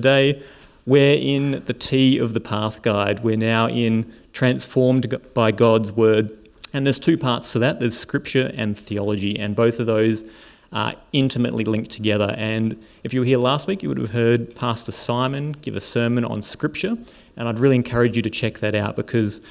today we're in the T of the Path Guide. We're now in Transformed by God's Word. And there's two parts to that there's Scripture and theology, and both of those are intimately linked together. And if you were here last week, you would have heard Pastor Simon give a sermon on Scripture, and I'd really encourage you to check that out because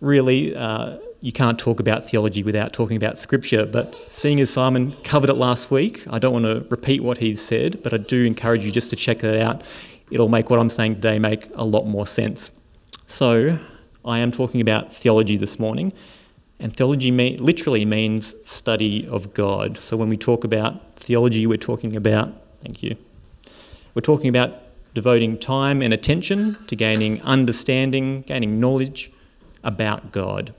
really, uh, you can't talk about theology without talking about Scripture. But seeing as Simon covered it last week, I don't want to repeat what he's said, but I do encourage you just to check that out. It'll make what I'm saying today make a lot more sense. So, I am talking about theology this morning, and theology literally means study of God. So, when we talk about theology, we're talking about, thank you, we're talking about devoting time and attention to gaining understanding, gaining knowledge about God.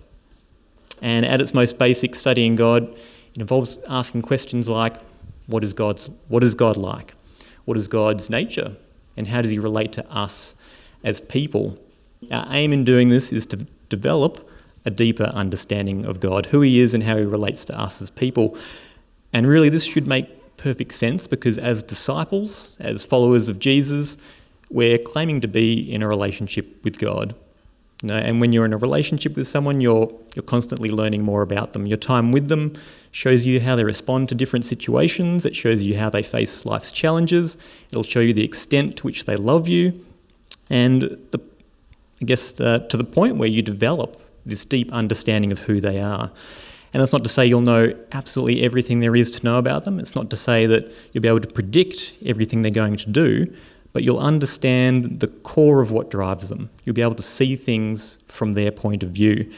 And at its most basic, studying God it involves asking questions like what is, God's, what is God like? What is God's nature? And how does he relate to us as people? Our aim in doing this is to develop a deeper understanding of God, who he is and how he relates to us as people. And really, this should make perfect sense because as disciples, as followers of Jesus, we're claiming to be in a relationship with God. You know, and when you're in a relationship with someone, you're you're constantly learning more about them. Your time with them shows you how they respond to different situations. It shows you how they face life's challenges. It'll show you the extent to which they love you, and the, I guess uh, to the point where you develop this deep understanding of who they are. And that's not to say you'll know absolutely everything there is to know about them. It's not to say that you'll be able to predict everything they're going to do, but you'll understand the core of what drives them. You'll be able to see things from their point of view.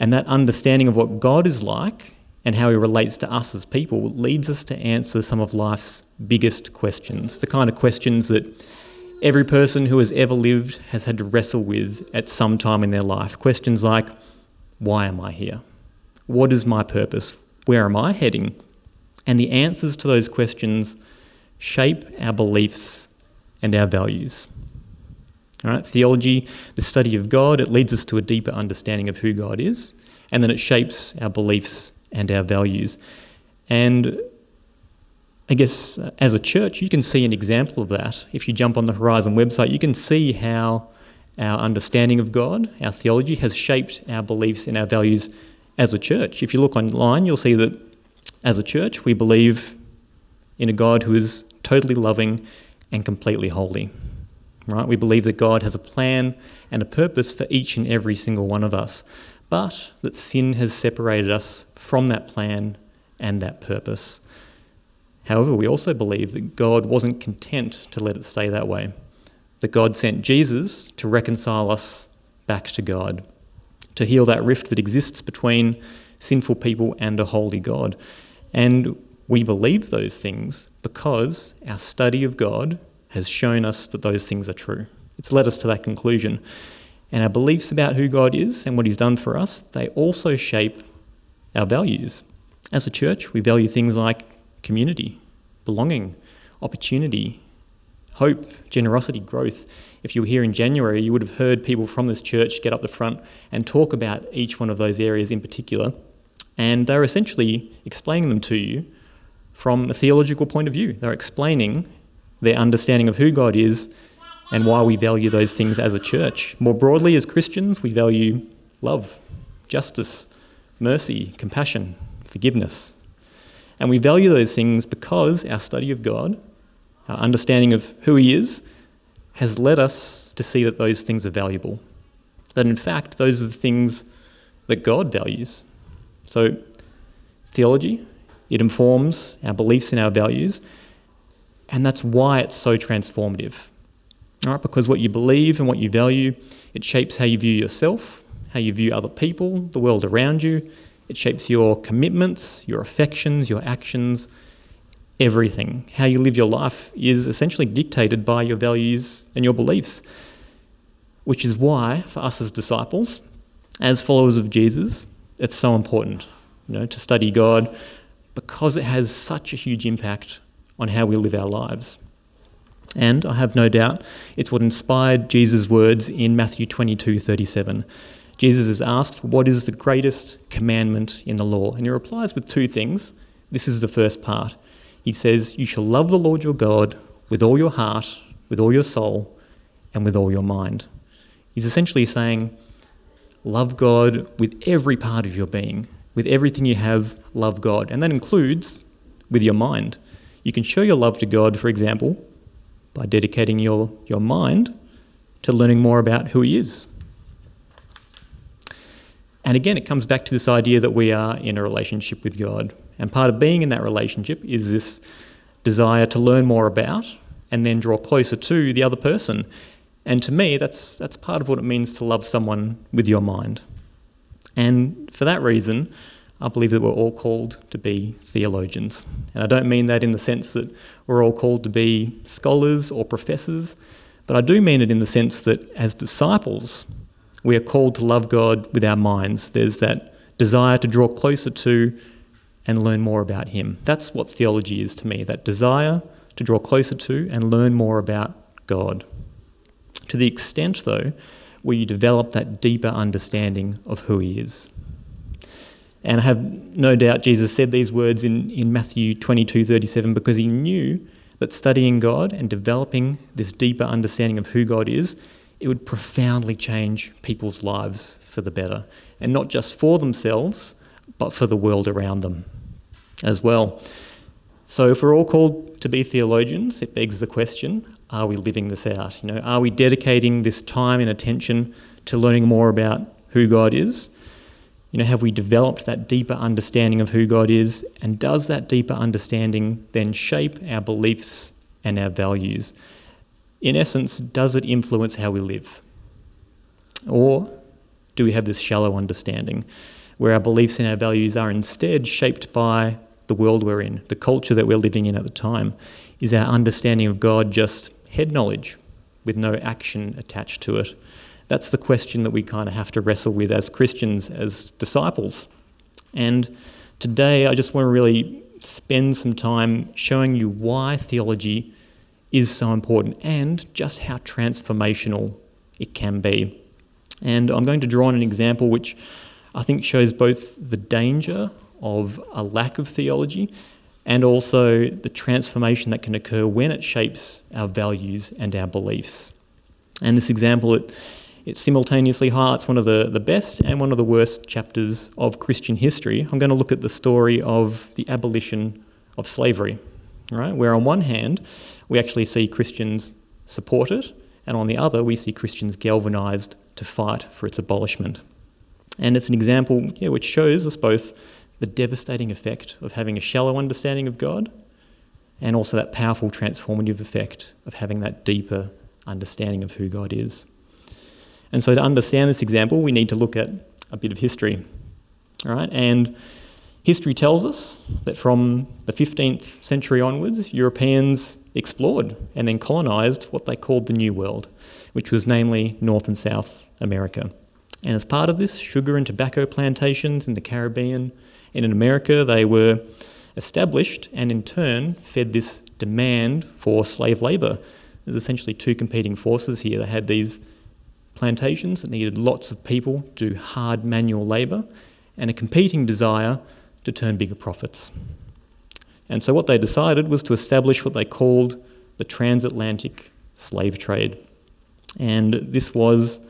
And that understanding of what God is like and how he relates to us as people leads us to answer some of life's biggest questions, the kind of questions that every person who has ever lived has had to wrestle with at some time in their life. Questions like, why am I here? What is my purpose? Where am I heading? And the answers to those questions shape our beliefs and our values. All right, theology, the study of God, it leads us to a deeper understanding of who God is, and then it shapes our beliefs and our values. And I guess uh, as a church, you can see an example of that. If you jump on the Horizon website, you can see how our understanding of God, our theology, has shaped our beliefs and our values as a church. If you look online, you'll see that as a church, we believe in a God who is totally loving and completely holy. Right? We believe that God has a plan and a purpose for each and every single one of us, but that sin has separated us from that plan and that purpose. However, we also believe that God wasn't content to let it stay that way, that God sent Jesus to reconcile us back to God, to heal that rift that exists between sinful people and a holy God. And we believe those things because our study of God has shown us that those things are true. It's led us to that conclusion. And our beliefs about who God is and what He's done for us, they also shape our values. As a church, we value things like community, belonging, opportunity, hope, generosity, growth. If you were here in January, you would have heard people from this church get up the front and talk about each one of those areas in particular. And they're essentially explaining them to you from a theological point of view. They're explaining their understanding of who God is and why we value those things as a church. More broadly, as Christians, we value love, justice, mercy, compassion, forgiveness. And we value those things because our study of God, our understanding of who He is, has led us to see that those things are valuable. That in fact, those are the things that God values. So, theology, it informs our beliefs and our values, and that's why it's so transformative. All right, because what you believe and what you value, it shapes how you view yourself, how you view other people, the world around you. It shapes your commitments, your affections, your actions, everything. How you live your life is essentially dictated by your values and your beliefs. Which is why, for us as disciples, as followers of Jesus, it's so important, you know, to study God because it has such a huge impact on how we live our lives. And I have no doubt it's what inspired Jesus' words in Matthew 22 37. Jesus is asked, What is the greatest commandment in the law? And he replies with two things. This is the first part. He says, You shall love the Lord your God with all your heart, with all your soul, and with all your mind. He's essentially saying, love God with every part of your being, with everything you have, love God. And that includes with your mind. You can show your love to God, for example, by dedicating your, your mind to learning more about who He is. And again, it comes back to this idea that we are in a relationship with God. And part of being in that relationship is this desire to learn more about and then draw closer to the other person. And to me, that's, that's part of what it means to love someone with your mind. And for that reason, I believe that we're all called to be theologians. And I don't mean that in the sense that we're all called to be scholars or professors, but I do mean it in the sense that as disciples, we are called to love God with our minds. There's that desire to draw closer to and learn more about Him. That's what theology is to me that desire to draw closer to and learn more about God. To the extent, though, where you develop that deeper understanding of who He is. And I have no doubt Jesus said these words in, in Matthew 22 37 because he knew that studying God and developing this deeper understanding of who God is, it would profoundly change people's lives for the better. And not just for themselves, but for the world around them as well. So if we're all called to be theologians, it begs the question, are we living this out? You know, are we dedicating this time and attention to learning more about who God is? You know, have we developed that deeper understanding of who God is? And does that deeper understanding then shape our beliefs and our values? In essence, does it influence how we live? Or do we have this shallow understanding where our beliefs and our values are instead shaped by the world we're in, the culture that we're living in at the time? Is our understanding of God just head knowledge with no action attached to it? That's the question that we kind of have to wrestle with as Christians, as disciples. And today, I just want to really spend some time showing you why theology is so important and just how transformational it can be. And I'm going to draw on an example which I think shows both the danger of a lack of theology and also the transformation that can occur when it shapes our values and our beliefs. And this example, it it simultaneously highlights one of the, the best and one of the worst chapters of Christian history. I'm going to look at the story of the abolition of slavery, right? Where on one hand, we actually see Christians support it, and on the other, we see Christians galvanized to fight for its abolishment. And it's an example yeah, which shows us both the devastating effect of having a shallow understanding of God and also that powerful transformative effect of having that deeper understanding of who God is. And so to understand this example, we need to look at a bit of history. All right? And history tells us that from the 15th century onwards, Europeans explored and then colonised what they called the New World, which was namely North and South America. And as part of this, sugar and tobacco plantations in the Caribbean and in America, they were established and in turn fed this demand for slave labour. There's essentially two competing forces here. They had these plantations that needed lots of people to do hard manual labour, and a competing desire to turn bigger profits. And so, what they decided was to establish what they called the transatlantic slave trade. And this was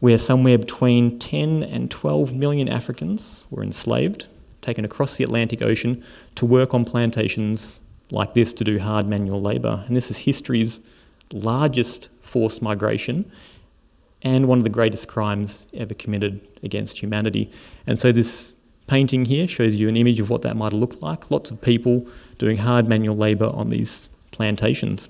where somewhere between 10 and 12 million Africans were enslaved, taken across the Atlantic Ocean to work on plantations like this to do hard manual labour. And this is history's largest forced migration and one of the greatest crimes ever committed against humanity. And so this painting here shows you an image of what that might look like. Lots of people doing hard manual labour on these plantations.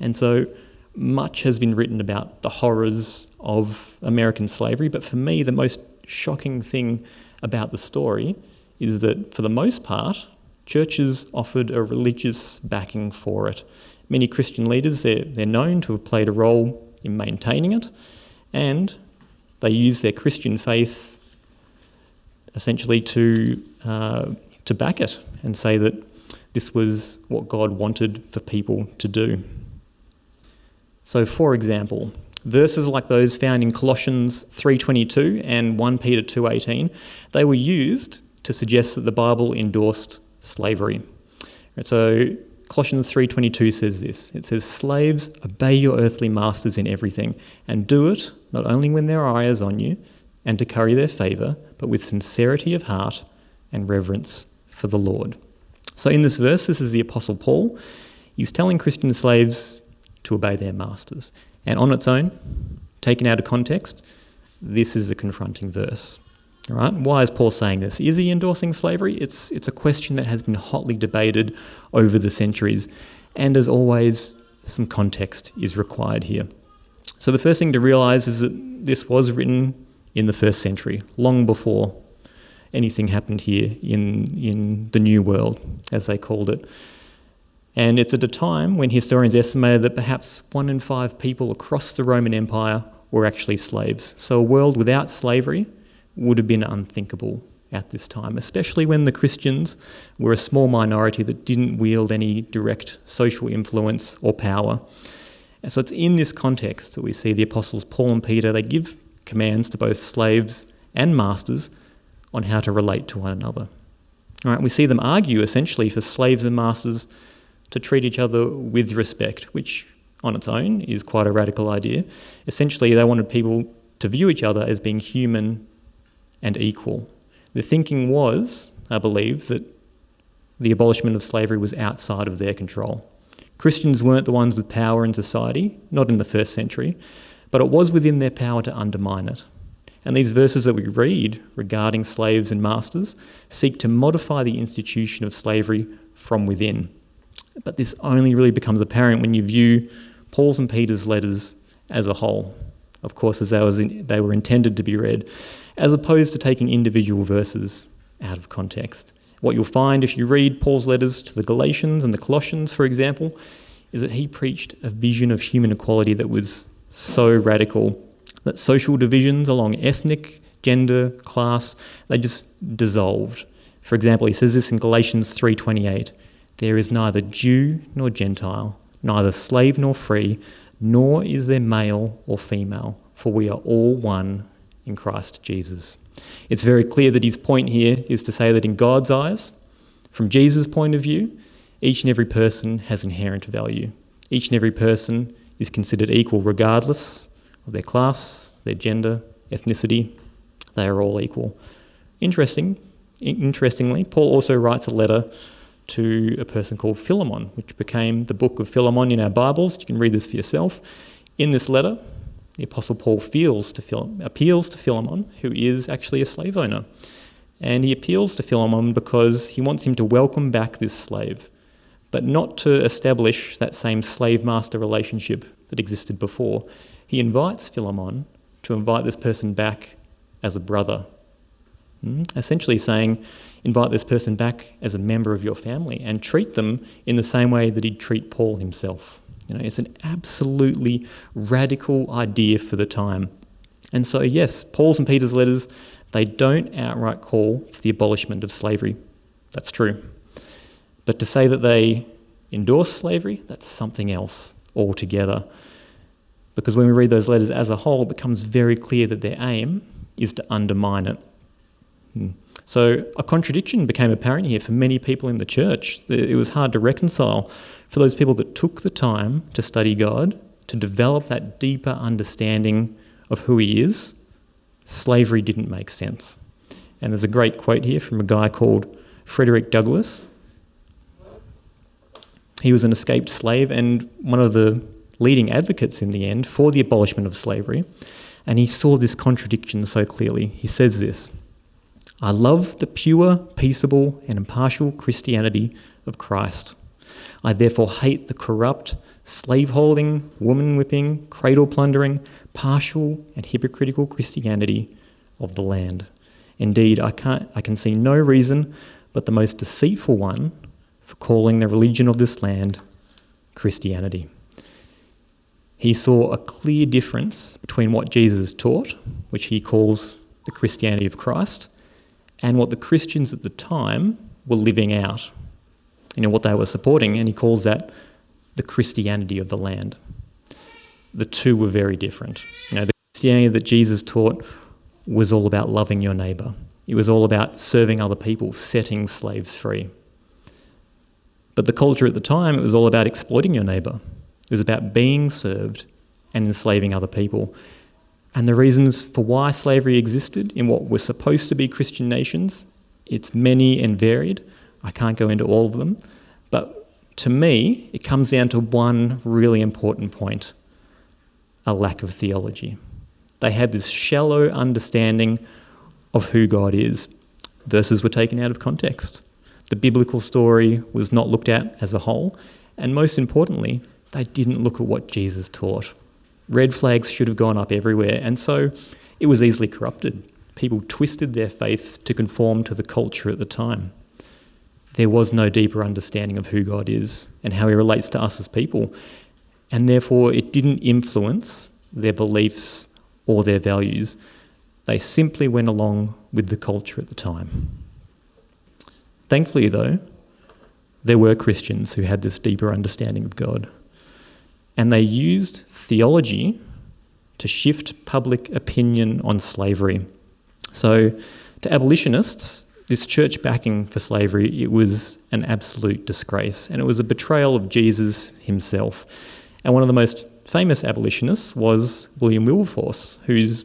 And so much has been written about the horrors of American slavery, but for me, the most shocking thing about the story is that for the most part, churches offered a religious backing for it. Many Christian leaders, they're, they're known to have played a role in maintaining it, and they use their Christian faith essentially to, uh, to back it and say that this was what God wanted for people to do. So, for example, verses like those found in Colossians 3:22 and 1 Peter 2:18, they were used to suggest that the Bible endorsed slavery. And so Colossians 3:22 says this. It says, "Slaves, obey your earthly masters in everything, and do it not only when their eye is on you, and to curry their favor, but with sincerity of heart and reverence for the Lord." So in this verse, this is the apostle Paul. He's telling Christian slaves to obey their masters. And on its own, taken out of context, this is a confronting verse. All right? Why is Paul saying this? Is he endorsing slavery? It's, it's a question that has been hotly debated over the centuries. And as always, some context is required here. So the first thing to realize is that this was written in the first century, long before anything happened here in, in the New World, as they called it. And it's at a time when historians estimated that perhaps one in five people across the Roman Empire were actually slaves. So a world without slavery would have been unthinkable at this time, especially when the Christians were a small minority that didn't wield any direct social influence or power. And so it's in this context that we see the apostles Paul and Peter, they give commands to both slaves and masters on how to relate to one another. All right, we see them argue essentially for slaves and masters to treat each other with respect, which on its own is quite a radical idea. Essentially, they wanted people to view each other as being human and equal. The thinking was, I believe, that the abolishment of slavery was outside of their control. Christians weren't the ones with power in society, not in the first century, but it was within their power to undermine it. And these verses that we read regarding slaves and masters seek to modify the institution of slavery from within. But this only really becomes apparent when you view Paul's and Peter's letters as a whole, of course, as they, they were intended to be read as opposed to taking individual verses out of context. What you'll find if you read Paul's letters to the Galatians and the Colossians, for example, is that he preached a vision of human equality that was so radical that social divisions along ethnic, gender, class, they just dissolved. For example, he says this in Galatians 3:28, there is neither Jew nor Gentile, neither slave nor free, nor is there male or female, for we are all one in Christ Jesus. It's very clear that his point here is to say that in God's eyes, from Jesus' point of view, each and every person has inherent value. Each and every person is considered equal regardless of their class, their gender, ethnicity. They are all equal. Interesting, interestingly, Paul also writes a letter to a person called Philemon, which became the book of Philemon in our Bibles. You can read this for yourself. In this letter, the Apostle Paul feels to Phil- appeals to Philemon, who is actually a slave owner. And he appeals to Philemon because he wants him to welcome back this slave, but not to establish that same slave master relationship that existed before. He invites Philemon to invite this person back as a brother. Hmm? Essentially saying, invite this person back as a member of your family and treat them in the same way that he'd treat Paul himself. You know, it's an absolutely radical idea for the time. And so, yes, Paul's and Peter's letters, they don't outright call for the abolishment of slavery. That's true. But to say that they endorse slavery, that's something else altogether. Because when we read those letters as a whole, it becomes very clear that their aim is to undermine it. Hmm. So a contradiction became apparent here for many people in the church. It was hard to reconcile for those people that took the time to study God, to develop that deeper understanding of who He is. Slavery didn't make sense. And there's a great quote here from a guy called Frederick Douglass. He was an escaped slave and one of the leading advocates in the end for the abolishment of slavery. And he saw this contradiction so clearly. He says this I love the pure, peaceable, and impartial Christianity of Christ. I therefore hate the corrupt, slave-holding, woman-whipping, cradle-plundering, partial, and hypocritical Christianity of the land. Indeed, I, can't, I can see no reason but the most deceitful one for calling the religion of this land Christianity. He saw a clear difference between what Jesus taught, which he calls the Christianity of Christ, and what the Christians at the time were living out, you know, what they were supporting, and he calls that the Christianity of the land. The two were very different. You know, the Christianity that Jesus taught was all about loving your neighbour. It was all about serving other people, setting slaves free. But the culture at the time, it was all about exploiting your neighbour. It was about being served and enslaving other people. And the reasons for why slavery existed in what were supposed to be Christian nations, it's many and varied. I can't go into all of them. But to me, it comes down to one really important point a lack of theology. They had this shallow understanding of who God is. Verses were taken out of context. The biblical story was not looked at as a whole. And most importantly, they didn't look at what Jesus taught. Red flags should have gone up everywhere, and so it was easily corrupted. People twisted their faith to conform to the culture at the time. There was no deeper understanding of who God is and how He relates to us as people, and therefore it didn't influence their beliefs or their values. They simply went along with the culture at the time. Thankfully, though, there were Christians who had this deeper understanding of God. And they used theology to shift public opinion on slavery. So, to abolitionists, this church backing for slavery, it was an absolute disgrace, and it was a betrayal of Jesus himself. And one of the most famous abolitionists was William Wilberforce, whose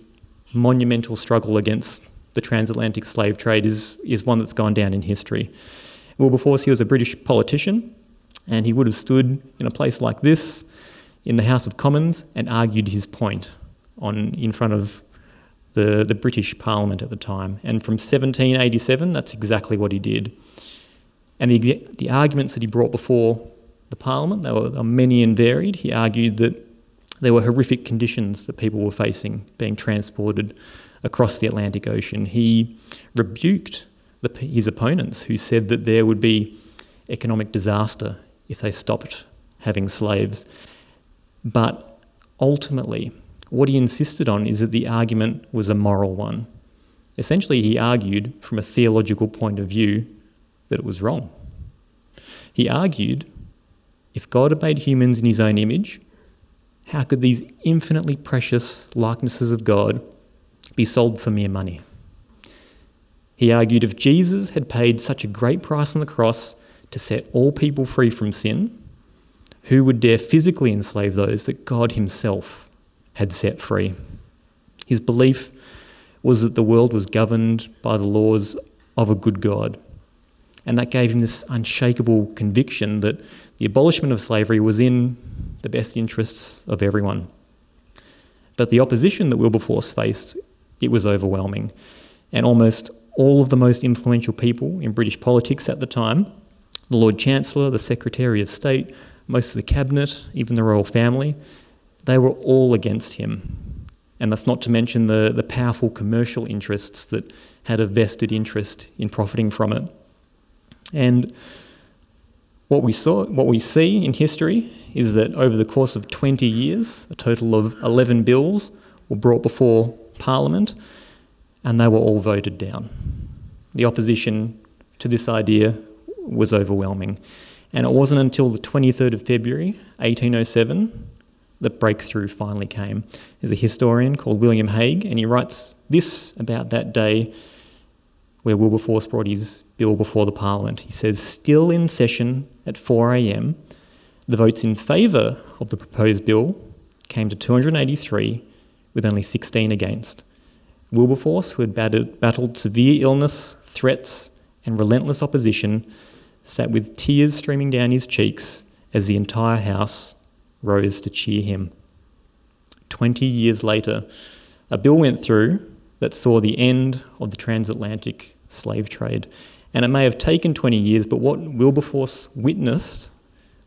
monumental struggle against the transatlantic slave trade is, is one that's gone down in history. Wilberforce, he was a British politician, and he would have stood in a place like this in the House of Commons and argued his point on, in front of the, the British Parliament at the time. And from 1787, that's exactly what he did. And the, the arguments that he brought before the Parliament, they were, they were many and varied. He argued that there were horrific conditions that people were facing being transported across the Atlantic Ocean. He rebuked the, his opponents who said that there would be economic disaster if they stopped having slaves. But ultimately, what he insisted on is that the argument was a moral one. Essentially, he argued from a theological point of view that it was wrong. He argued if God had made humans in his own image, how could these infinitely precious likenesses of God be sold for mere money? He argued if Jesus had paid such a great price on the cross to set all people free from sin, who would dare physically enslave those that God Himself had set free? His belief was that the world was governed by the laws of a good God. And that gave him this unshakable conviction that the abolishment of slavery was in the best interests of everyone. But the opposition that Wilberforce faced, it was overwhelming. And almost all of the most influential people in British politics at the time, the Lord Chancellor, the Secretary of State, most of the cabinet, even the royal family, they were all against him. And that's not to mention the, the powerful commercial interests that had a vested interest in profiting from it. And what we saw, what we see in history is that over the course of 20 years, a total of 11 bills were brought before Parliament, and they were all voted down. The opposition to this idea was overwhelming. And it wasn't until the 23rd of February, 1807, that breakthrough finally came. There's a historian called William Hague, and he writes this about that day where Wilberforce brought his bill before the Parliament. He says, Still in session at 4am, the votes in favour of the proposed bill came to 283, with only 16 against. Wilberforce, who had battled severe illness, threats, and relentless opposition, sat with tears streaming down his cheeks as the entire house rose to cheer him. Twenty years later, a bill went through that saw the end of the transatlantic slave trade. And it may have taken 20 years, but what Wilberforce witnessed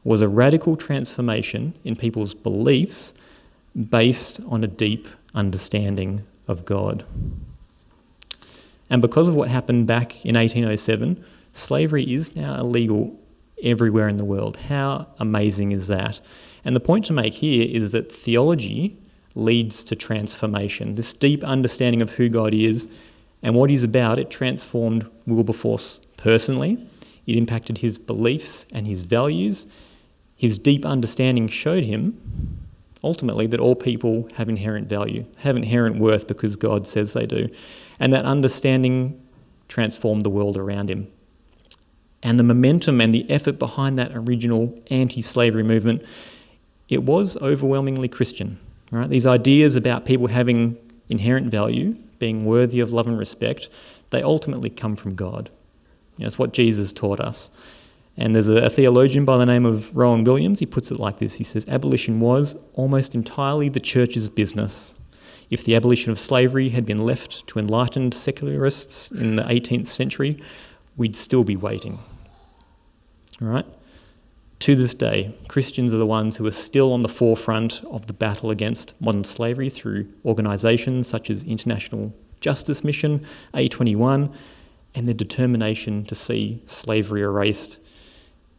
was a radical transformation in people's beliefs based on a deep understanding of God. And because of what happened back in 1807, slavery is now illegal everywhere in the world. How amazing is that? And the point to make here is that theology leads to transformation. This deep understanding of who God is and what He's about, it transformed Wilberforce personally. It impacted his beliefs and his values. His deep understanding showed him ultimately that all people have inherent value, have inherent worth because God says they do. And that understanding transformed the world around him. And the momentum and the effort behind that original anti-slavery movement, it was overwhelmingly Christian. Right? These ideas about people having inherent value, being worthy of love and respect, they ultimately come from God. You know, it's what Jesus taught us. And there's a, a, theologian by the name of Rowan Williams. He puts it like this He says, Abolition was almost entirely the church's business. If the abolition of slavery had been left to enlightened secularists in the 18th century, we'd still be waiting. Right? To this day, Christians are the ones who are still on the forefront of the battle against modern slavery through organisations such as International Justice Mission, A21, and their determination to see slavery erased.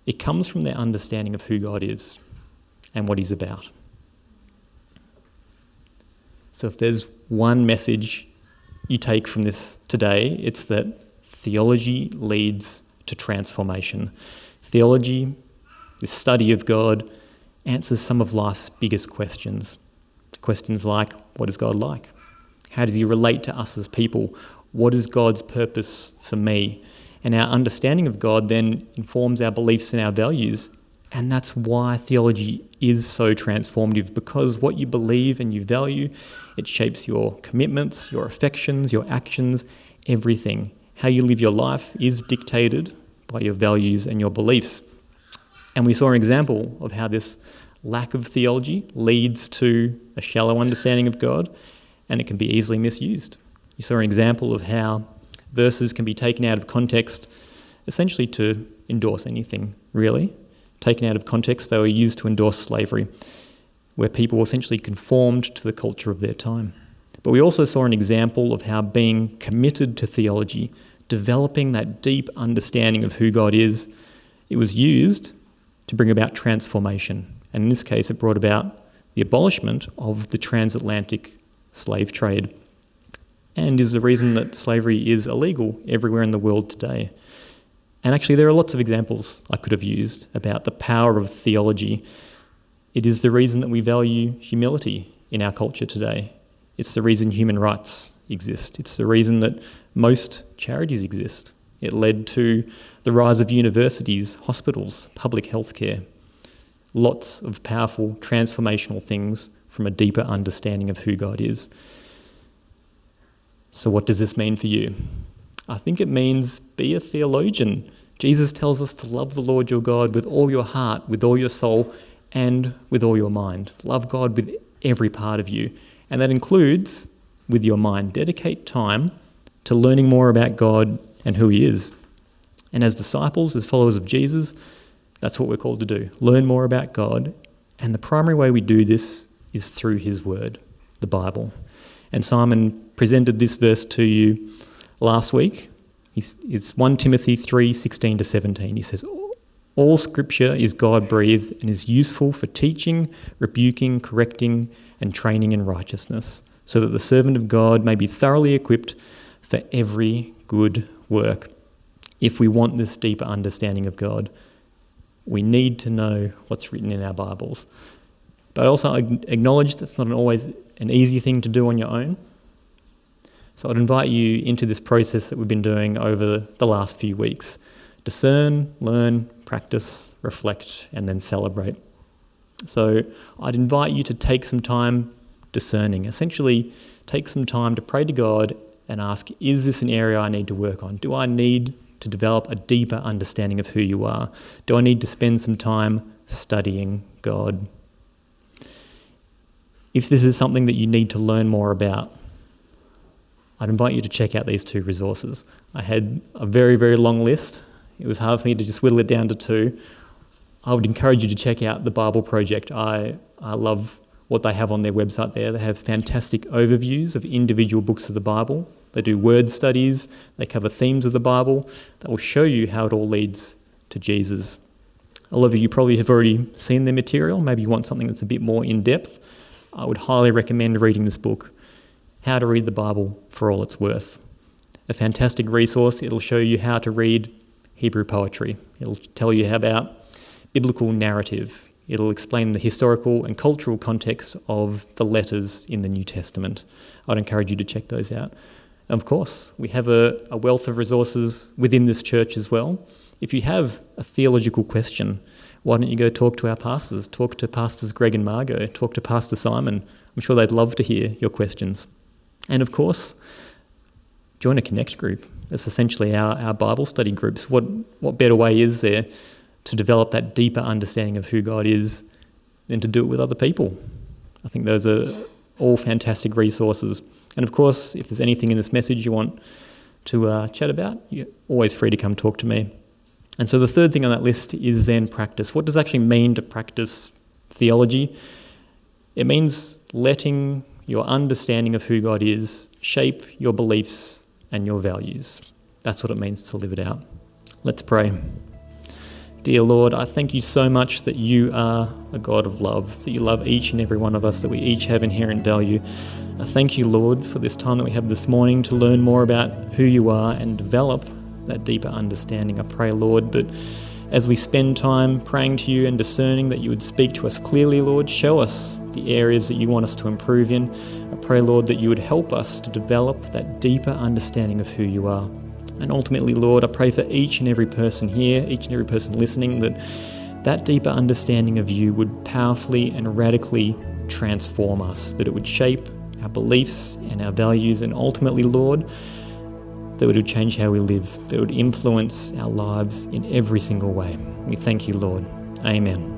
It comes from their understanding of who God is and what He's about. So, if there's one message you take from this today, it's that theology leads to transformation. Theology, the study of God, answers some of life's biggest questions. Questions like what is God like? How does He relate to us as people? What is God's purpose for me? And our understanding of God then informs our beliefs and our values. And that's why theology is so transformative because what you believe and you value, it shapes your commitments, your affections, your actions, everything. How you live your life is dictated by your values and your beliefs. And we saw an example of how this lack of theology leads to a shallow understanding of God and it can be easily misused. You saw an example of how verses can be taken out of context essentially to endorse anything, really. Taken out of context, they were used to endorse slavery, where people essentially conformed to the culture of their time. But we also saw an example of how being committed to theology, developing that deep understanding of who God is, it was used to bring about transformation. And in this case, it brought about the abolishment of the transatlantic slave trade and is the reason that slavery is illegal everywhere in the world today. And actually, there are lots of examples I could have used about the power of theology. It is the reason that we value humility in our culture today. It's the reason human rights exist. It's the reason that most charities exist. It led to the rise of universities, hospitals, public healthcare. Lots of powerful transformational things from a deeper understanding of who God is. So, what does this mean for you? I think it means be a theologian. Jesus tells us to love the Lord your God with all your heart, with all your soul, and with all your mind. Love God with every part of you. And that includes with your mind. Dedicate time to learning more about God and who He is. And as disciples, as followers of Jesus, that's what we're called to do learn more about God. And the primary way we do this is through His Word, the Bible. And Simon presented this verse to you last week. It's 1 Timothy 3 16 to 17. He says, All scripture is God breathed and is useful for teaching, rebuking, correcting, and training in righteousness, so that the servant of God may be thoroughly equipped for every good work. If we want this deeper understanding of God, we need to know what's written in our Bibles. But also acknowledge that's not always an easy thing to do on your own. So I'd invite you into this process that we've been doing over the last few weeks. Discern, learn, practice, reflect, and then celebrate. So I'd invite you to take some time discerning. Essentially, take some time to pray to God and ask, is this an area I need to work on? Do I need to develop a deeper understanding of who you are? Do I need to spend some time studying God? If this is something that you need to learn more about, I'd invite you to check out these two resources. I had a very, very long list. It was hard for me to just whittle it down to two. I would encourage you to check out the Bible Project. I, I love what they have on their website there. They have fantastic overviews of individual books of the Bible. They do word studies, they cover themes of the Bible that will show you how it all leads to Jesus. A lot of you probably have already seen their material. Maybe you want something that's a bit more in depth. I would highly recommend reading this book. How to Read the Bible for All It's Worth. A fantastic resource. It'll show you how to read Hebrew poetry. It'll tell you about biblical narrative. It'll explain the historical and cultural context of the letters in the New Testament. I'd encourage you to check those out. Of course, we have a, a wealth of resources within this church as well. If you have a theological question, why don't you go talk to our pastors? Talk to Pastors Greg and Margot, talk to Pastor Simon. I'm sure they'd love to hear your questions. And of course, join a Connect group. It's essentially our, our Bible study groups. What, what better way is there to develop that deeper understanding of who God is than to do it with other people? I think those are all fantastic resources. And of course, if there's anything in this message you want to uh, chat about, you're always free to come talk to me. And so the third thing on that list is then practice. What does it actually mean to practice theology? It means letting your understanding of who God is shape your beliefs and your values. That's what it means to live it out. Let's pray. Dear Lord, I thank you so much that you are a God of love, that you love each and every one of us, that we each have inherent value. I thank you, Lord, for this time that we have this morning to learn more about who you are and develop that deeper understanding. I pray, Lord, that as we spend time praying to you and discerning, that you would speak to us clearly, Lord. Show us the areas that you want us to improve in. I pray, Lord, that you would help us to develop that deeper understanding of who you are. And ultimately, Lord, I pray for each and every person here, each and every person listening, that that deeper understanding of you would powerfully and radically transform us, that it would shape our beliefs and our values, and ultimately, Lord, that it would change how we live, that it would influence our lives in every single way. We thank you, Lord. Amen.